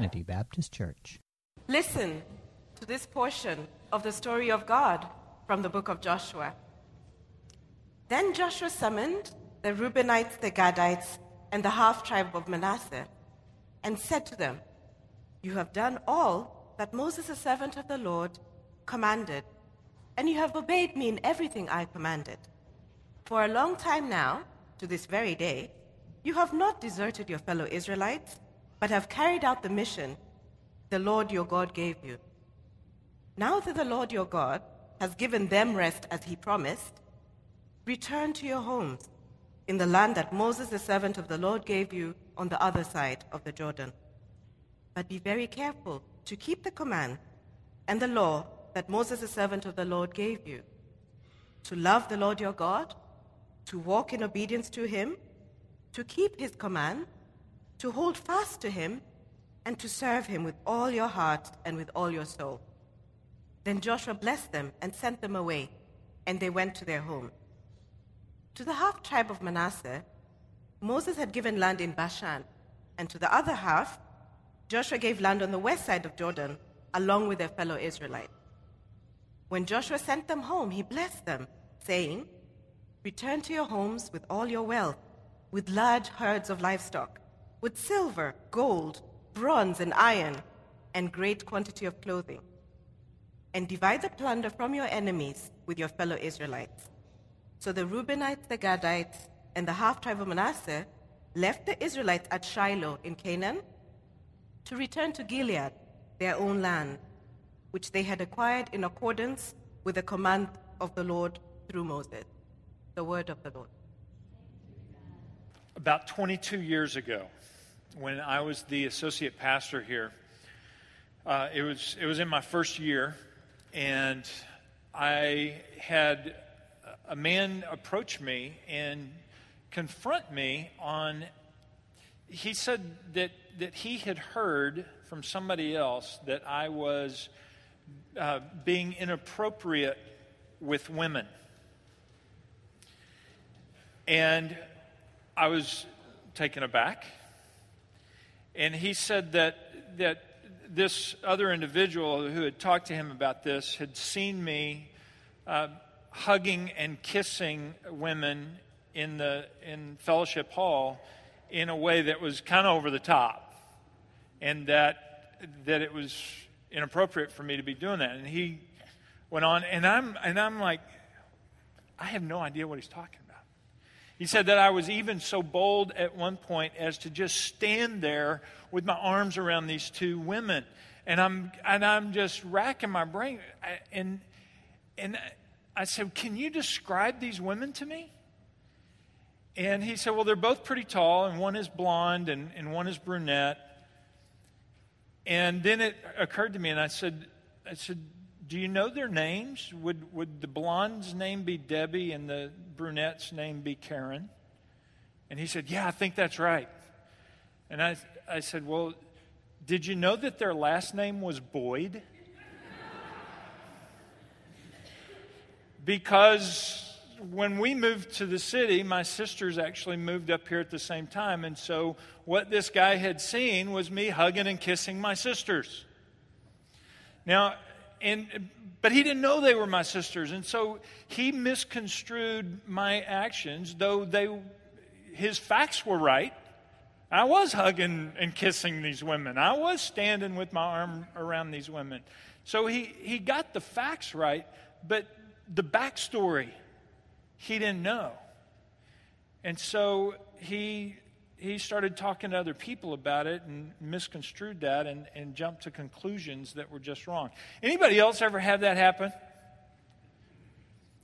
Trinity Baptist Church. Listen to this portion of the story of God from the book of Joshua. Then Joshua summoned the Reubenites, the Gadites, and the half tribe of Manasseh, and said to them, You have done all that Moses, the servant of the Lord, commanded, and you have obeyed me in everything I commanded. For a long time now, to this very day, you have not deserted your fellow Israelites, but have carried out the mission the Lord your God gave you. Now that the Lord your God has given them rest as he promised, return to your homes in the land that Moses, the servant of the Lord, gave you on the other side of the Jordan. But be very careful to keep the command and the law that Moses, the servant of the Lord, gave you to love the Lord your God, to walk in obedience to him, to keep his command, to hold fast to him, and to serve him with all your heart and with all your soul. Then Joshua blessed them and sent them away, and they went to their home. To the half tribe of Manasseh, Moses had given land in Bashan, and to the other half, Joshua gave land on the west side of Jordan, along with their fellow Israelites. When Joshua sent them home, he blessed them, saying, Return to your homes with all your wealth, with large herds of livestock, with silver, gold, bronze, and iron, and great quantity of clothing. And divide the plunder from your enemies with your fellow Israelites. So the Reubenites, the Gadites, and the half tribe of Manasseh left the Israelites at Shiloh in Canaan to return to Gilead, their own land, which they had acquired in accordance with the command of the Lord through Moses. The word of the Lord. About 22 years ago, when I was the associate pastor here, uh, it, was, it was in my first year, and I had a man approach me and confront me on. He said that, that he had heard from somebody else that I was uh, being inappropriate with women. And I was taken aback. And he said that, that this other individual who had talked to him about this had seen me uh, hugging and kissing women in the in fellowship hall in a way that was kind of over the top and that that it was inappropriate for me to be doing that. And he went on and I'm and I'm like I have no idea what he's talking he said that I was even so bold at one point as to just stand there with my arms around these two women and I'm and I'm just racking my brain and and I said, Can you describe these women to me? And he said, Well, they're both pretty tall, and one is blonde and, and one is brunette. And then it occurred to me, and I said, I said, Do you know their names? Would, would the blonde's name be Debbie and the brunette's name be Karen? And he said, Yeah, I think that's right. And I, I said, Well, did you know that their last name was Boyd? because when we moved to the city, my sisters actually moved up here at the same time. And so, what this guy had seen was me hugging and kissing my sisters. Now, and, but he didn't know they were my sisters. And so, he misconstrued my actions, though they, his facts were right. I was hugging and kissing these women, I was standing with my arm around these women. So, he, he got the facts right, but the backstory he didn't know. And so he, he started talking to other people about it and misconstrued that and, and jumped to conclusions that were just wrong. Anybody else ever have that happen?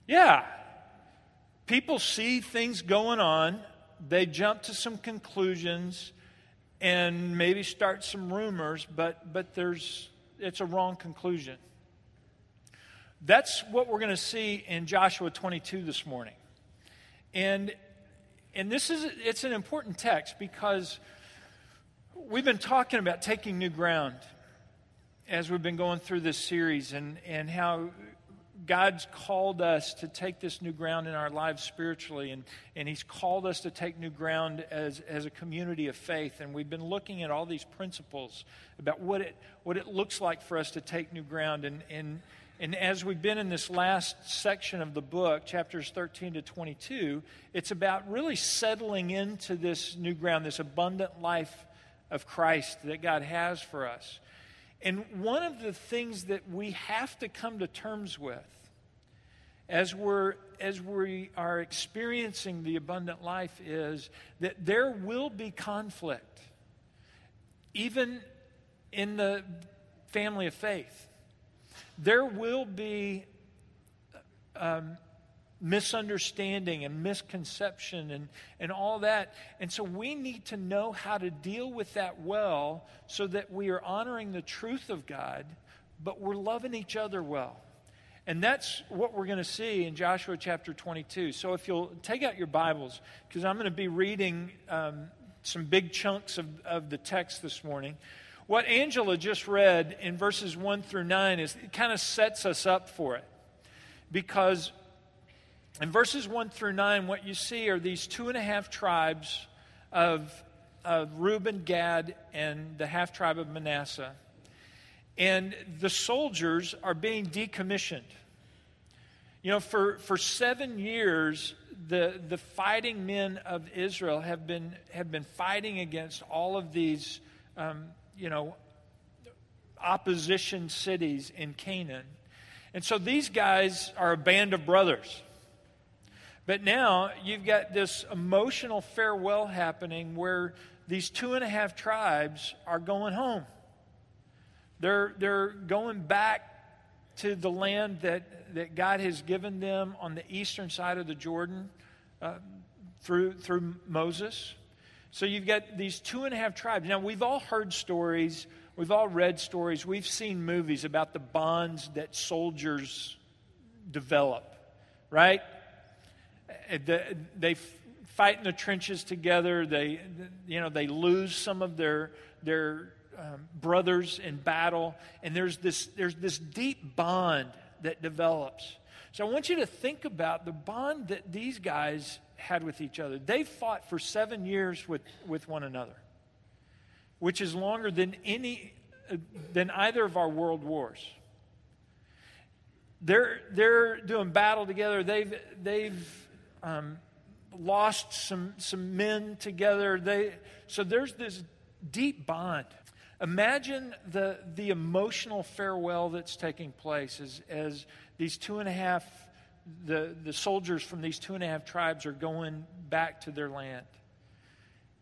Yeah. People see things going on, they jump to some conclusions and maybe start some rumors, but, but there's, it's a wrong conclusion. That's what we're going to see in Joshua 22 this morning. And, and this is, it's an important text because we've been talking about taking new ground as we've been going through this series and, and how God's called us to take this new ground in our lives spiritually, and, and He's called us to take new ground as, as a community of faith. And we've been looking at all these principles about what it, what it looks like for us to take new ground. And, and, and as we've been in this last section of the book, chapters 13 to 22, it's about really settling into this new ground, this abundant life of Christ that God has for us. And one of the things that we have to come to terms with as we're as we are experiencing the abundant life is that there will be conflict even in the family of faith there will be um, misunderstanding and misconception and, and all that. And so we need to know how to deal with that well so that we are honoring the truth of God, but we're loving each other well. And that's what we're going to see in Joshua chapter 22. So if you'll take out your Bibles, because I'm going to be reading um, some big chunks of, of the text this morning. What Angela just read in verses 1 through 9 is it kind of sets us up for it. Because in verses 1 through 9, what you see are these two and a half tribes of, of Reuben, Gad, and the half tribe of Manasseh. And the soldiers are being decommissioned. You know, for, for seven years, the, the fighting men of Israel have been, have been fighting against all of these, um, you know, opposition cities in Canaan. And so these guys are a band of brothers. But now you've got this emotional farewell happening where these two and a half tribes are going home. They're, they're going back to the land that, that God has given them on the eastern side of the Jordan uh, through, through Moses. So you've got these two and a half tribes. Now, we've all heard stories, we've all read stories, we've seen movies about the bonds that soldiers develop, right? they fight in the trenches together. They, you know, they lose some of their, their um, brothers in battle. And there's this, there's this deep bond that develops. So I want you to think about the bond that these guys had with each other. They fought for seven years with, with one another, which is longer than any than either of our world wars. They're, they're doing battle together. They've, they've um, lost some, some men together. They, so there's this deep bond. Imagine the, the emotional farewell that's taking place as, as these two and a half, the, the soldiers from these two and a half tribes are going back to their land.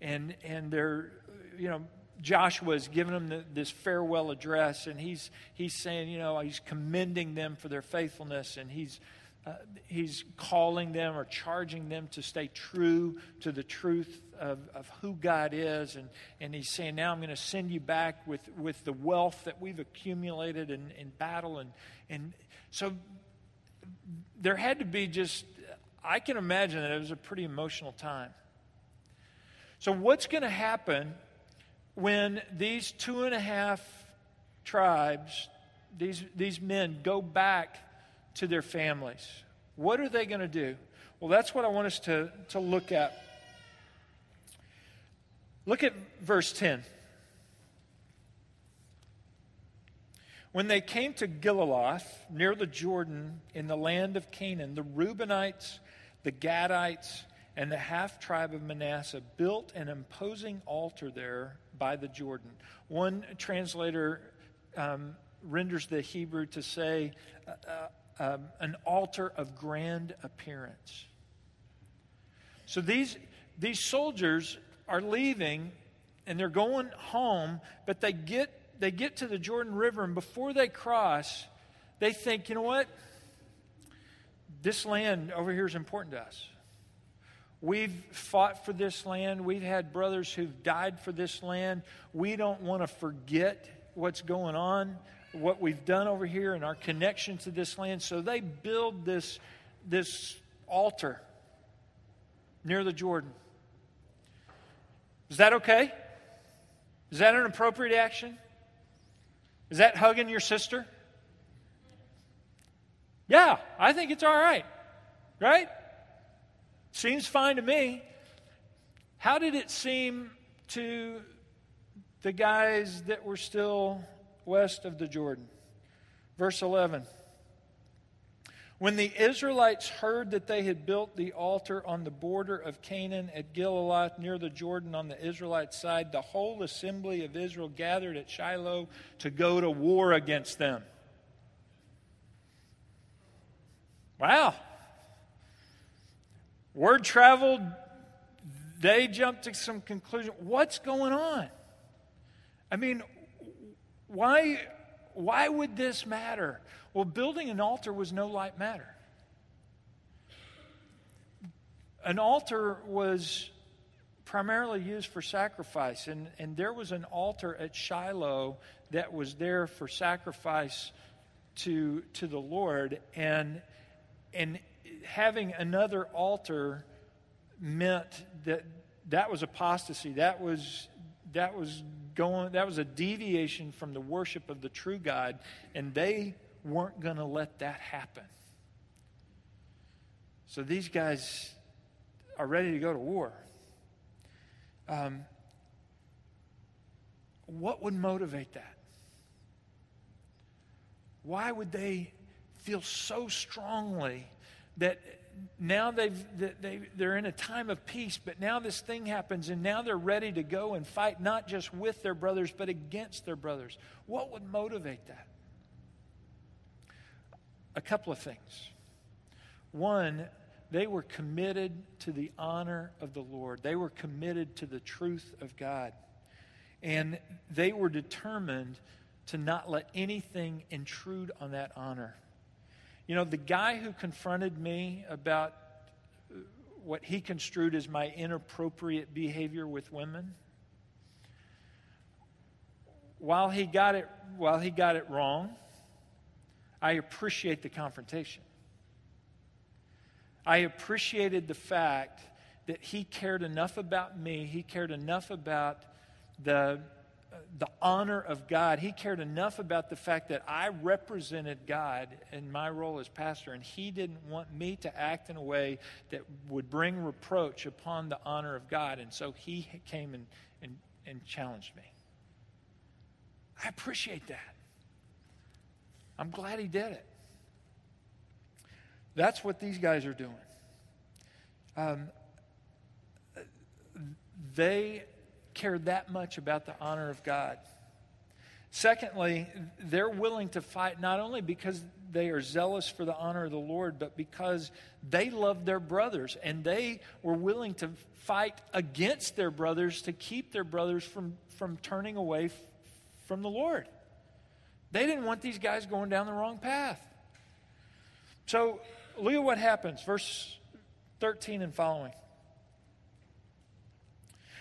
And, and they're, you know, Joshua is giving them the, this farewell address, and he's, he's saying, you know, he's commending them for their faithfulness, and he's uh, he's calling them or charging them to stay true to the truth of, of who God is. And, and he's saying, Now I'm going to send you back with, with the wealth that we've accumulated in, in battle. And, and so there had to be just, I can imagine that it was a pretty emotional time. So, what's going to happen when these two and a half tribes, these, these men, go back to their families. What are they going to do? Well, that's what I want us to, to look at. Look at verse 10. When they came to Geliloth, near the Jordan, in the land of Canaan, the Reubenites, the Gadites, and the half tribe of Manasseh built an imposing altar there by the Jordan. One translator um, renders the Hebrew to say, uh, uh um, an altar of grand appearance. So these, these soldiers are leaving and they're going home, but they get, they get to the Jordan River, and before they cross, they think, you know what? This land over here is important to us. We've fought for this land. We've had brothers who've died for this land. We don't want to forget what's going on what we've done over here and our connection to this land. So they build this, this altar near the Jordan. Is that okay? Is that an appropriate action? Is that hugging your sister? Yeah, I think it's all right. Right? Seems fine to me. How did it seem to the guys that were still west of the Jordan? Verse 11. When the Israelites heard that they had built the altar on the border of Canaan at Gilgal near the Jordan on the Israelite side, the whole assembly of Israel gathered at Shiloh to go to war against them. Wow. Word traveled, they jumped to some conclusion. What's going on? I mean, why, why would this matter? Well, building an altar was no light matter. An altar was primarily used for sacrifice, and, and there was an altar at Shiloh that was there for sacrifice to, to the Lord. And, and having another altar meant that that was apostasy. That was, that was going, that was a deviation from the worship of the true God, and they weren't going to let that happen. So these guys are ready to go to war. Um, what would motivate that? Why would they feel so strongly that now they've, they, they're in a time of peace, but now this thing happens, and now they're ready to go and fight not just with their brothers, but against their brothers. What would motivate that? A couple of things. One, they were committed to the honor of the Lord, they were committed to the truth of God. And they were determined to not let anything intrude on that honor. You know, the guy who confronted me about what he construed as my inappropriate behavior with women, while he got it, while he got it wrong, I appreciate the confrontation. I appreciated the fact that he cared enough about me, he cared enough about the, the honor of God, he cared enough about the fact that I represented God in my role as pastor, and he didn't want me to act in a way that would bring reproach upon the honor of God. And so he came and, and, and challenged me. I appreciate that. I'm glad he did it. That's what these guys are doing. Um, they care that much about the honor of God. Secondly, they're willing to fight not only because they are zealous for the honor of the Lord, but because they love their brothers and they were willing to fight against their brothers to keep their brothers from, from turning away f- from the Lord. They didn't want these guys going down the wrong path. So look at what happens, verse 13 and following.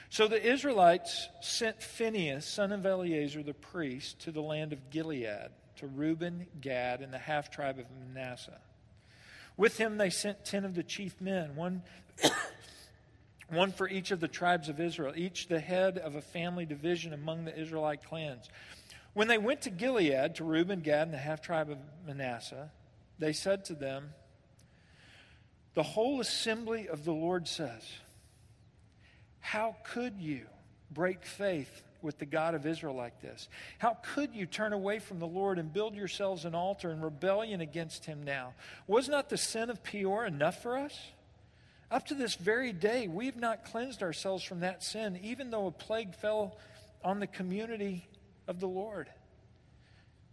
So the Israelites sent Phinehas, son of Eleazar the priest, to the land of Gilead, to Reuben, Gad, and the half tribe of Manasseh. With him they sent ten of the chief men, one, one for each of the tribes of Israel, each the head of a family division among the Israelite clans. When they went to Gilead, to Reuben, Gad, and the half tribe of Manasseh, they said to them, The whole assembly of the Lord says, How could you break faith with the God of Israel like this? How could you turn away from the Lord and build yourselves an altar in rebellion against him now? Was not the sin of Peor enough for us? Up to this very day, we have not cleansed ourselves from that sin, even though a plague fell on the community of the Lord.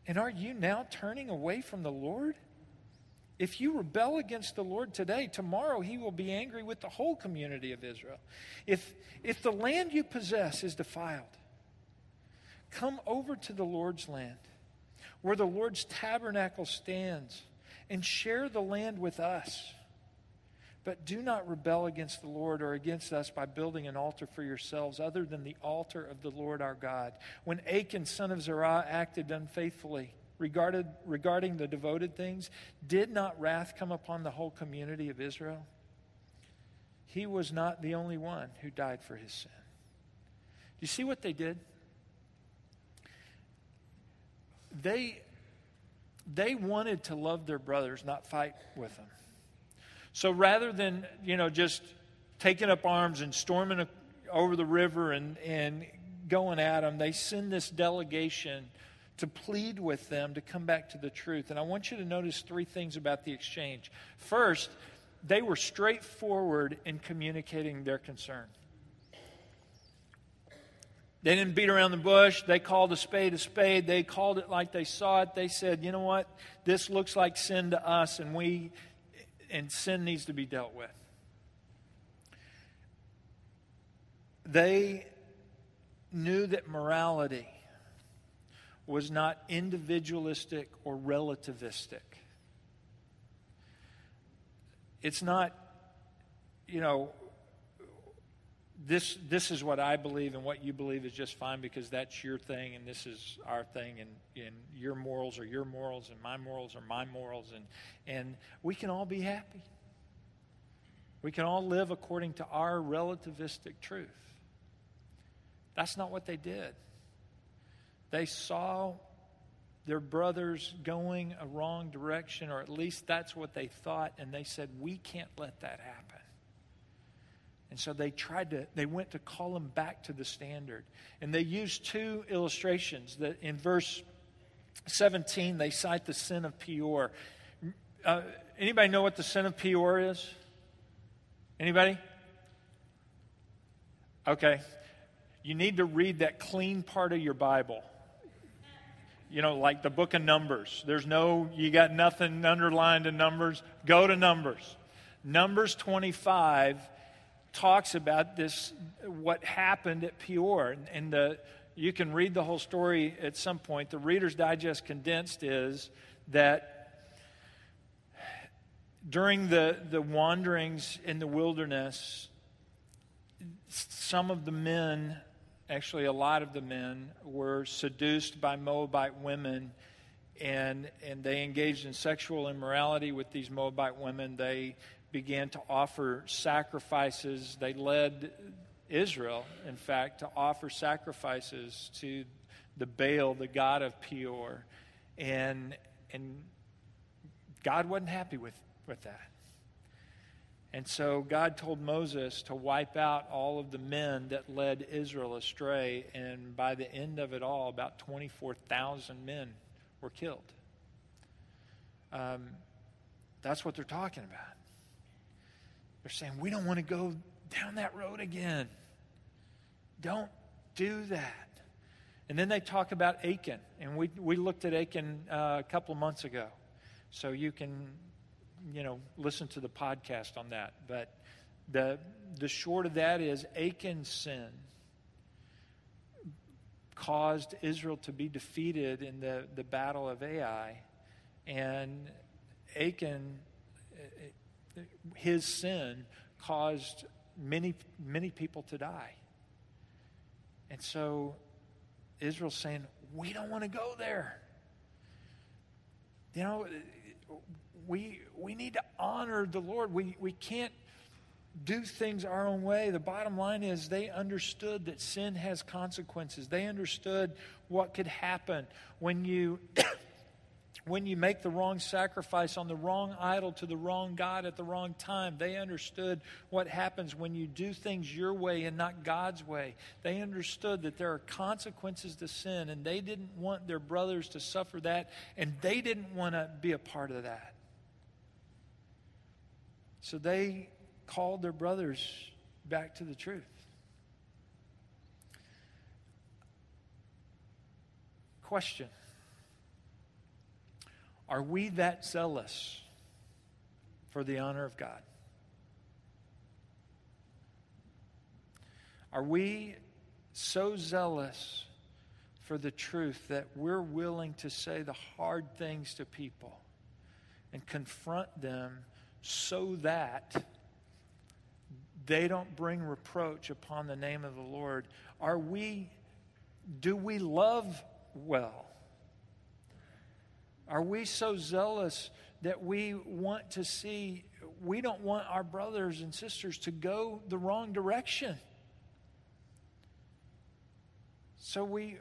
And are you now turning away from the Lord? If you rebel against the Lord today, tomorrow he will be angry with the whole community of Israel. If, if the land you possess is defiled, come over to the Lord's land, where the Lord's tabernacle stands, and share the land with us. But do not rebel against the Lord or against us by building an altar for yourselves other than the altar of the Lord our God. When Achan, son of Zerah, acted unfaithfully regarded, regarding the devoted things, did not wrath come upon the whole community of Israel? He was not the only one who died for his sin. Do you see what they did? They, they wanted to love their brothers, not fight with them. So rather than, you know, just taking up arms and storming over the river and, and going at them, they send this delegation to plead with them to come back to the truth. And I want you to notice three things about the exchange. First, they were straightforward in communicating their concern. They didn't beat around the bush. They called a spade a spade. They called it like they saw it. They said, you know what? This looks like sin to us, and we and sin needs to be dealt with. They knew that morality was not individualistic or relativistic. It's not, you know, this, this is what I believe and what you believe is just fine because that's your thing and this is our thing and, and your morals are your morals and my morals are my morals and, and we can all be happy. We can all live according to our relativistic truth. That's not what they did. They saw their brothers going a wrong direction, or at least that's what they thought, and they said, We can't let that happen. And so they tried to, they went to call them back to the standard. And they used two illustrations that in verse 17, they cite the sin of Peor. Uh, anybody know what the sin of Peor is? Anybody? Okay. You need to read that clean part of your Bible. You know, like the book of Numbers. There's no, you got nothing underlined in Numbers. Go to Numbers. Numbers 25 talks about this, what happened at Peor. And the, you can read the whole story at some point. The Reader's Digest condensed is that during the, the wanderings in the wilderness, some of the men, actually a lot of the men, were seduced by Moabite women and, and they engaged in sexual immorality with these Moabite women. They began to offer sacrifices. They led Israel, in fact, to offer sacrifices to the Baal, the god of Peor. And, and God wasn't happy with, with that. And so God told Moses to wipe out all of the men that led Israel astray. And by the end of it all, about 24,000 men were killed. Um, that's what they're talking about. They're saying, we don't want to go down that road again. Don't do that. And then they talk about Achan. And we, we looked at Achan uh, a couple months ago. So you can, you know, listen to the podcast on that. But the, the short of that is Achan's sin caused Israel to be defeated in the, the battle of Ai. And Achan his sin caused many, many people to die. And so Israel's saying, we don't want to go there. You know, we, we need to honor the Lord. We, we can't do things our own way. The bottom line is they understood that sin has consequences. They understood what could happen when you when you make the wrong sacrifice on the wrong idol to the wrong God at the wrong time. They understood what happens when you do things your way and not God's way. They understood that there are consequences to sin, and they didn't want their brothers to suffer that, and they didn't want to be a part of that. So they called their brothers back to the truth. Question are we that zealous for the honor of God? Are we so zealous for the truth that we're willing to say the hard things to people and confront them so that they don't bring reproach upon the name of the Lord? Are we, do we love well? Are we so zealous that we want to see, we don't want our brothers and sisters to go the wrong direction? So we,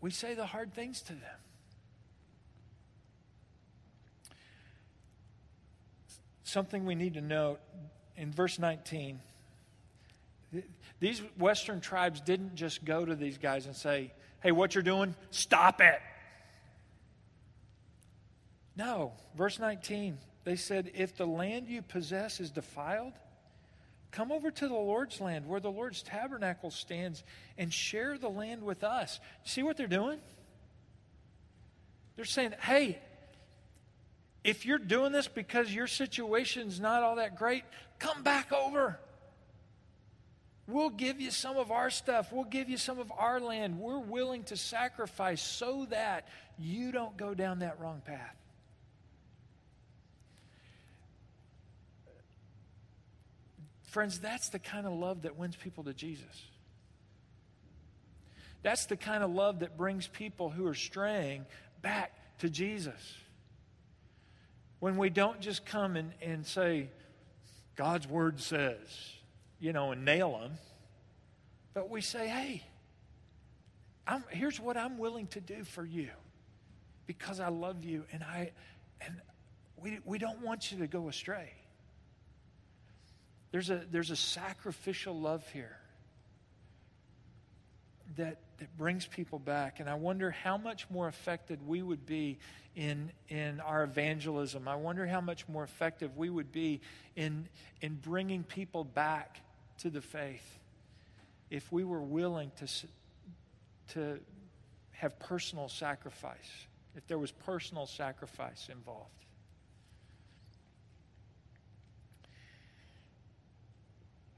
we say the hard things to them. Something we need to note in verse 19 these Western tribes didn't just go to these guys and say, hey, what you're doing, stop it. No, verse 19, they said, If the land you possess is defiled, come over to the Lord's land where the Lord's tabernacle stands and share the land with us. See what they're doing? They're saying, Hey, if you're doing this because your situation's not all that great, come back over. We'll give you some of our stuff. We'll give you some of our land. We're willing to sacrifice so that you don't go down that wrong path. Friends, that's the kind of love that wins people to Jesus. That's the kind of love that brings people who are straying back to Jesus. When we don't just come and, and say, God's word says, you know, and nail them, but we say, hey, I'm, here's what I'm willing to do for you because I love you and I and we, we don't want you to go astray. There's a, there's a sacrificial love here that, that brings people back. And I wonder how much more effective we would be in, in our evangelism. I wonder how much more effective we would be in, in bringing people back to the faith if we were willing to, to have personal sacrifice, if there was personal sacrifice involved.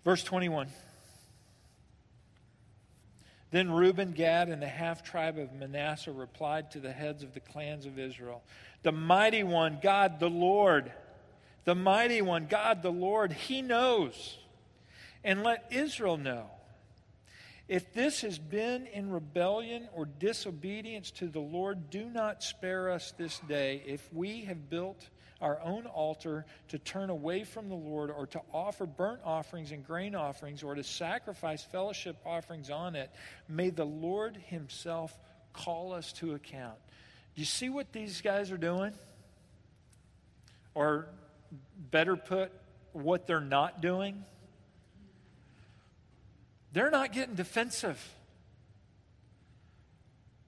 Verse 21. Then Reuben, Gad, and the half tribe of Manasseh replied to the heads of the clans of Israel The mighty one, God the Lord, the mighty one, God the Lord, he knows. And let Israel know. If this has been in rebellion or disobedience to the Lord, do not spare us this day. If we have built our own altar to turn away from the Lord or to offer burnt offerings and grain offerings or to sacrifice fellowship offerings on it, may the Lord Himself call us to account. Do you see what these guys are doing? Or better put, what they're not doing? They're not getting defensive.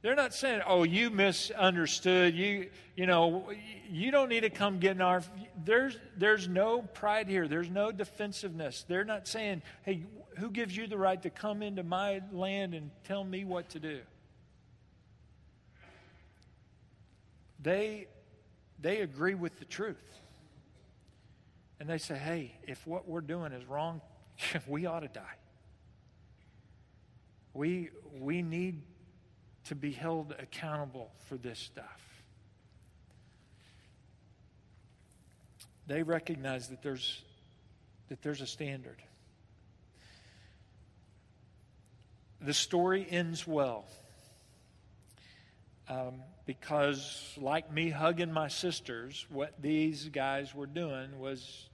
They're not saying, "Oh, you misunderstood. You, you know, you don't need to come get in our." There's, there's no pride here. There's no defensiveness. They're not saying, "Hey, who gives you the right to come into my land and tell me what to do?" They, they agree with the truth, and they say, "Hey, if what we're doing is wrong, we ought to die. We, we need." To be held accountable for this stuff. They recognize that there's, that there's a standard. The story ends well. Um, because, like me hugging my sisters, what these guys were doing was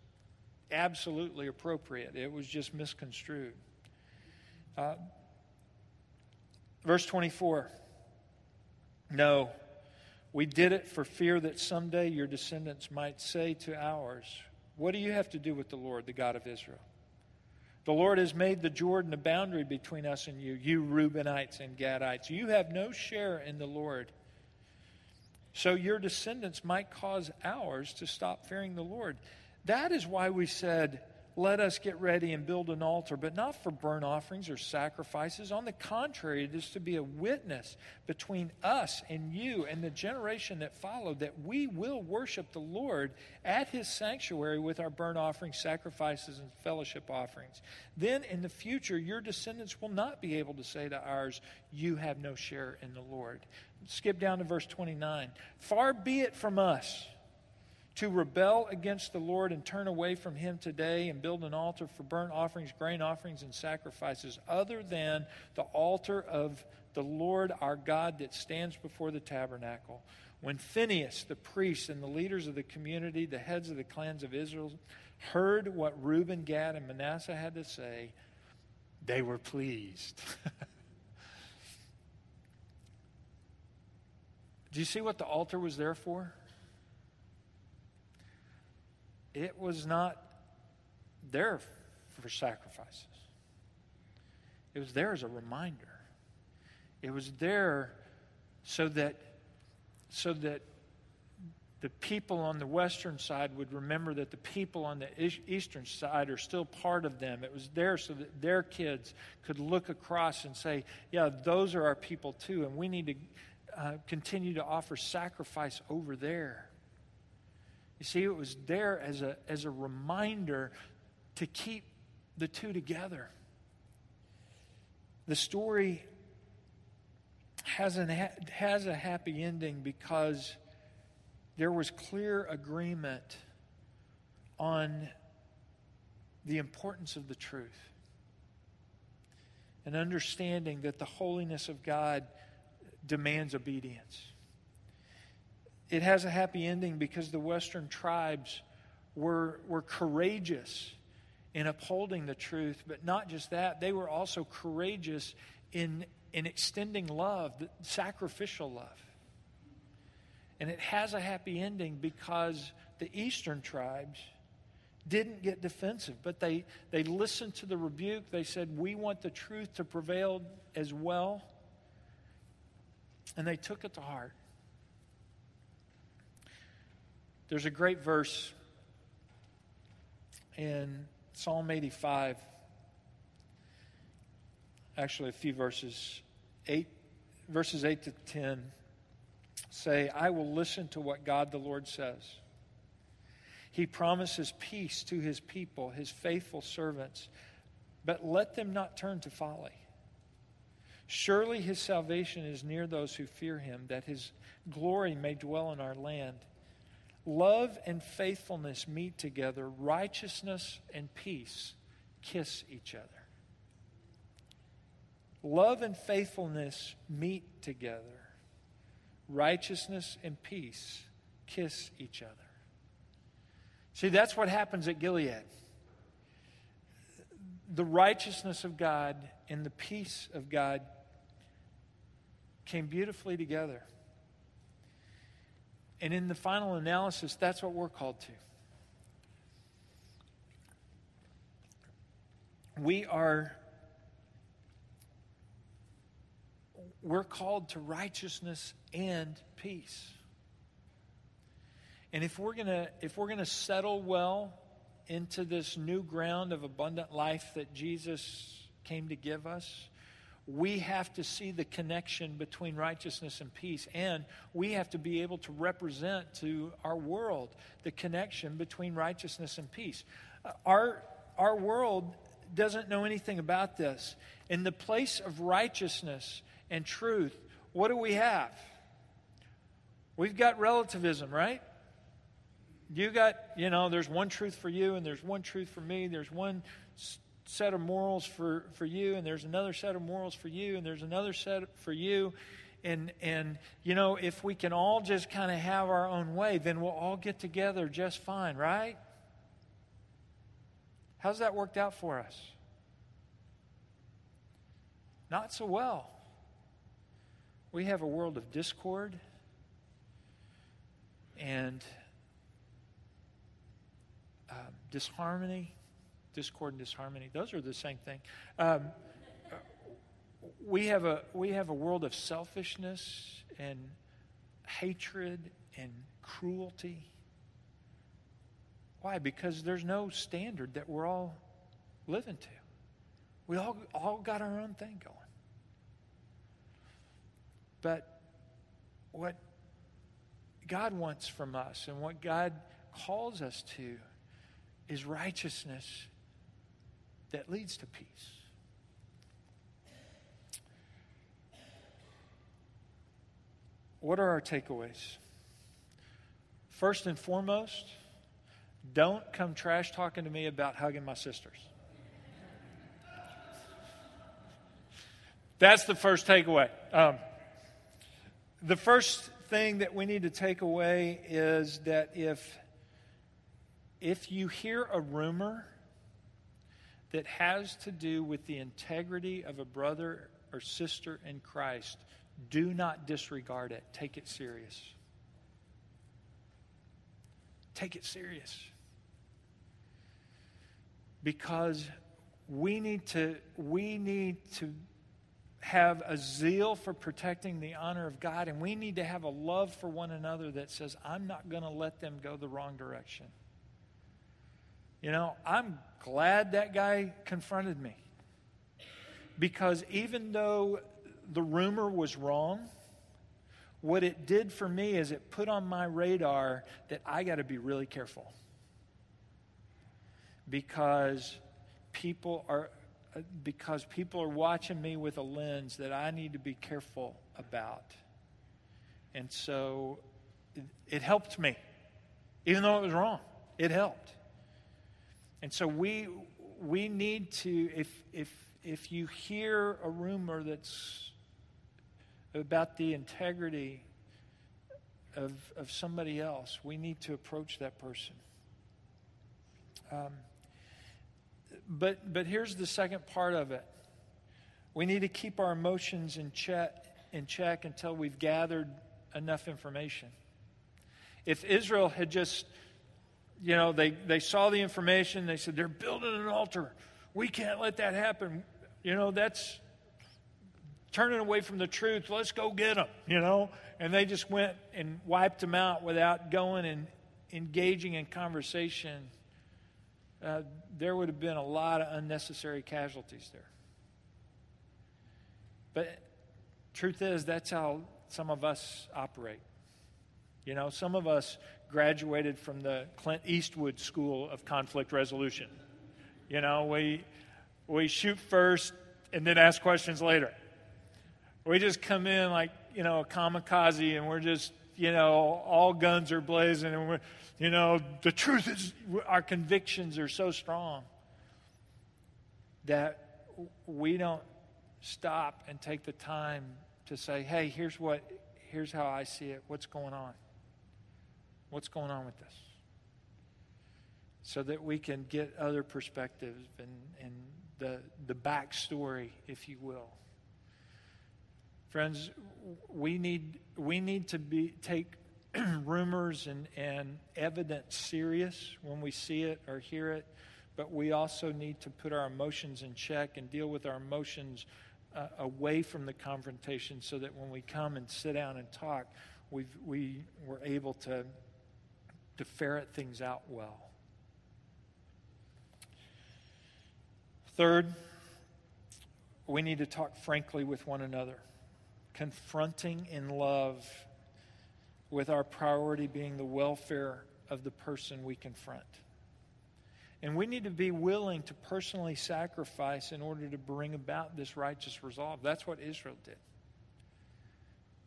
absolutely appropriate. It was just misconstrued. Uh, verse 24 no, we did it for fear that someday your descendants might say to ours, What do you have to do with the Lord, the God of Israel? The Lord has made the Jordan a boundary between us and you, you Reubenites and Gadites. You have no share in the Lord. So your descendants might cause ours to stop fearing the Lord. That is why we said, let us get ready and build an altar, but not for burnt offerings or sacrifices. On the contrary, it is to be a witness between us and you and the generation that followed that we will worship the Lord at his sanctuary with our burnt offerings, sacrifices, and fellowship offerings. Then in the future, your descendants will not be able to say to ours, You have no share in the Lord. Skip down to verse 29. Far be it from us to rebel against the Lord and turn away from Him today and build an altar for burnt offerings, grain offerings, and sacrifices, other than the altar of the Lord our God that stands before the tabernacle. When Phinehas, the priest, and the leaders of the community, the heads of the clans of Israel, heard what Reuben, Gad, and Manasseh had to say, they were pleased. Do you see what the altar was there for? It was not there for sacrifices. It was there as a reminder. It was there so that so that the people on the western side would remember that the people on the eastern side are still part of them. It was there so that their kids could look across and say, Yeah, those are our people too, and we need to uh, continue to offer sacrifice over there. You see, it was there as a, as a reminder to keep the two together. The story has, an, has a happy ending because there was clear agreement on the importance of the truth and understanding that the holiness of God demands obedience. It has a happy ending because the Western tribes were, were courageous in upholding the truth, but not just that, they were also courageous in, in extending love, sacrificial love. And it has a happy ending because the eastern tribes didn't get defensive, but they, they listened to the rebuke. They said, We want the truth to prevail as well. And they took it to heart. There's a great verse in Psalm 85, actually, a few verses, eight, verses 8 to 10 say, I will listen to what God the Lord says. He promises peace to his people, his faithful servants, but let them not turn to folly. Surely his salvation is near those who fear him, that his glory may dwell in our land. Love and faithfulness meet together, righteousness and peace kiss each other. Love and faithfulness meet together righteousness and peace kiss each other. See, that's what happens at Gilead. The righteousness of God and the peace of God came beautifully together. And in the final analysis, that's what we're called to. We are we're called to righteousness and peace. And if we're going to if we're going to settle well into this new ground of abundant life that Jesus came to give us, we have to see the connection between righteousness and peace and we have to be able to represent to our world the connection between righteousness and peace. Uh, our our world doesn't know anything about this. In the place of righteousness and truth, what do we have? We've got relativism, right? You got, you know, there's one truth for you and there's one truth for me. There's one set of morals for, for you and there's another set of morals for you and there's another set for you. And, and you know, if we can all just kind of have our own way, then we'll all get together just fine, right? How's that worked out for us? Not so well. We have a world of discord and uh, disharmony. Discord and disharmony, those are the same thing. Um, we, have a, we have a world of selfishness and hatred and cruelty. Why? Because there's no standard that we're all living to. We all, all got our own thing going. But what God wants from us and what God calls us to is righteousness that leads to peace. What are our takeaways? First and foremost, don't come trash talking to me about hugging my sisters. That's the first takeaway. Um, the first thing that we need to take away is that if if you hear a rumor that has to do with the integrity of a brother or sister in Christ, do not disregard it. Take it serious. Take it serious. because we need to we need to have a zeal for protecting the honor of God and we need to have a love for one another that says I'm not going to let them go the wrong direction. You know, I'm glad that guy confronted me. Because even though the rumor was wrong, what it did for me is it put on my radar that I got to be really careful. Because people are because people are watching me with a lens that I need to be careful about. And so it, it helped me. Even though it was wrong, it helped. And so we we need to if if if you hear a rumor that's about the integrity of, of somebody else, we need to approach that person. Um, but, but here's the second part of it we need to keep our emotions in check, in check until we've gathered enough information. If Israel had just, you know, they, they saw the information, they said, they're building an altar. We can't let that happen. You know, that's turning away from the truth. Let's go get them, you know? And they just went and wiped them out without going and engaging in conversation. Uh, there would have been a lot of unnecessary casualties there. But truth is, that's how some of us operate. You know, some of us graduated from the Clint Eastwood School of Conflict Resolution. You know, we, we shoot first and then ask questions later. We just come in like, you know, a kamikaze and we're just, you know, all guns are blazing and we're, you know, the truth is our convictions are so strong that we don't stop and take the time to say, hey, here's what, here's how I see it. What's going on? What's going on with this? So that we can get other perspectives and, and the, the backstory, if you will. Friends, we need, we need to be, take rumors and, and evidence serious when we see it or hear it, but we also need to put our emotions in check and deal with our emotions uh, away from the confrontation so that when we come and sit down and talk, we we were able to, to ferret things out well. Third, we need to talk frankly with one another, confronting in love, with our priority being the welfare of the person we confront. And we need to be willing to personally sacrifice in order to bring about this righteous resolve. That's what Israel did.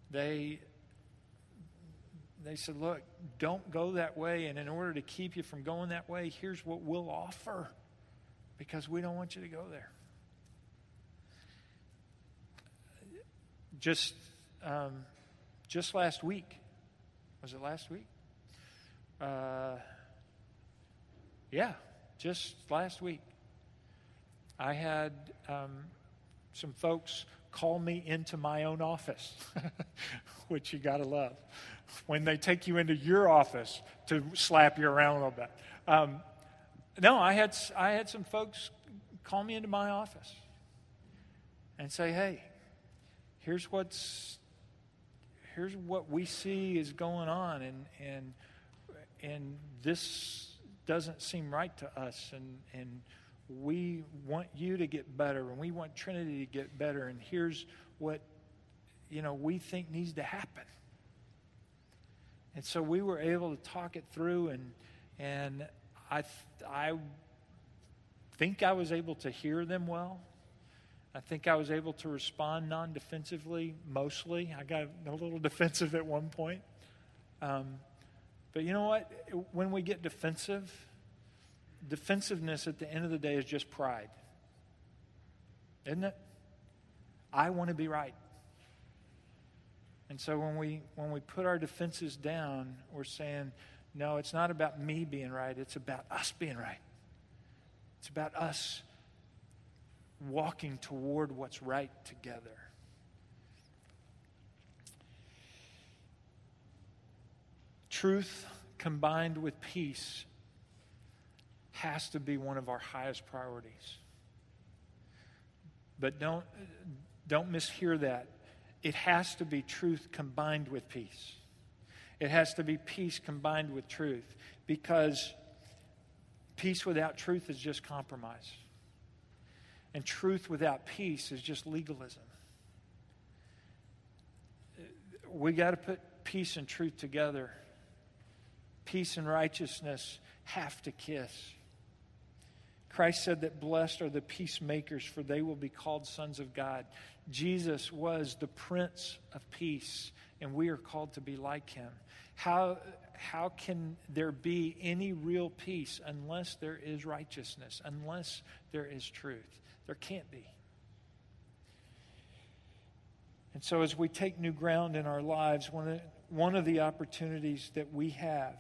They, they said, Look, don't go that way. And in order to keep you from going that way, here's what we'll offer because we don't want you to go there. Just, um, just last week, was it last week? Uh, yeah, just last week. I had um, some folks call me into my own office, which you got to love. When they take you into your office to slap you around a little bit. Um, no, I had, I had some folks call me into my office and say, hey, here's what's here's what we see is going on and and and this doesn't seem right to us and and we want you to get better and we want Trinity to get better and here's what you know we think needs to happen. And so we were able to talk it through and and I, I think I was able to hear them well. I think I was able to respond non defensively mostly. I got a little defensive at one point. Um, but you know what? When we get defensive, defensiveness at the end of the day is just pride. Isn't it? I want to be right. And so when we when we put our defenses down, we're saying, no, it's not about me being right, it's about us being right. It's about us walking toward what's right together. Truth combined with peace has to be one of our highest priorities. But don't, don't mishear that. It has to be truth combined with peace. It has to be peace combined with truth because peace without truth is just compromise. And truth without peace is just legalism. We got to put peace and truth together. Peace and righteousness have to kiss. Christ said that blessed are the peacemakers, for they will be called sons of God. Jesus was the Prince of Peace, and we are called to be like him. How, how can there be any real peace unless there is righteousness, unless there is truth? There can't be. And so, as we take new ground in our lives, one of, one of the opportunities that we have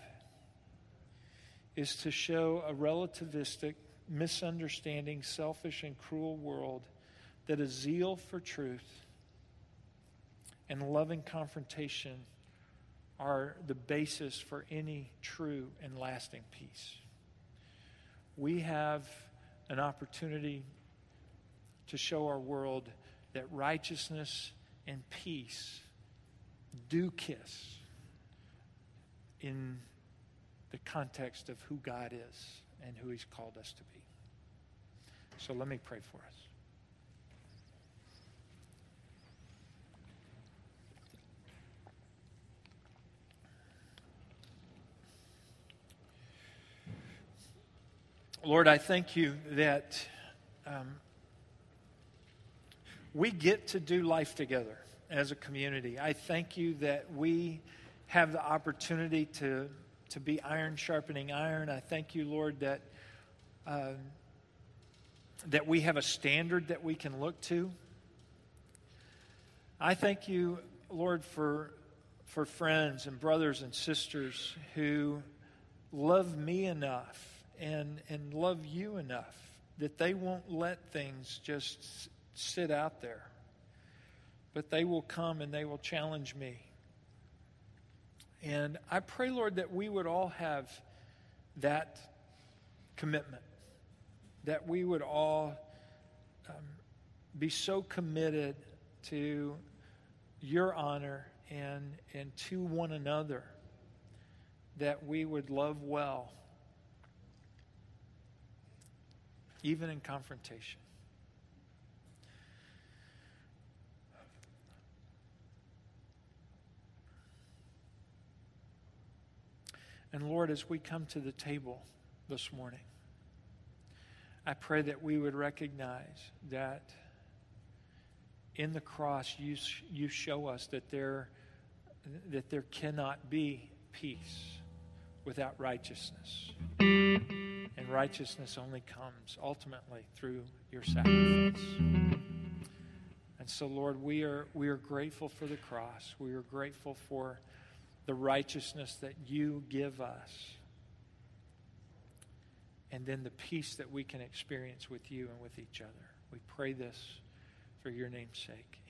is to show a relativistic, misunderstanding, selfish, and cruel world that a zeal for truth and loving confrontation are the basis for any true and lasting peace. We have an opportunity to show our world that righteousness and peace do kiss in the context of who God is and who He's called us to be. So let me pray for us. Lord, I thank you that um, we get to do life together as a community. I thank you that we have the opportunity to, to be iron sharpening iron. I thank you, Lord, that, uh, that we have a standard that we can look to. I thank you, Lord, for, for friends and brothers and sisters who love me enough and, and love you enough that they won't let things just sit out there, but they will come and they will challenge me. And I pray, Lord, that we would all have that commitment, that we would all um, be so committed to your honor and, and to one another that we would love well even in confrontation. And Lord, as we come to the table this morning, I pray that we would recognize that in the cross you, you show us that there, that there cannot be peace without righteousness. And righteousness only comes ultimately through your sacrifice. And so, Lord, we are, we are grateful for the cross. We are grateful for the righteousness that you give us. And then the peace that we can experience with you and with each other. We pray this for your name's sake.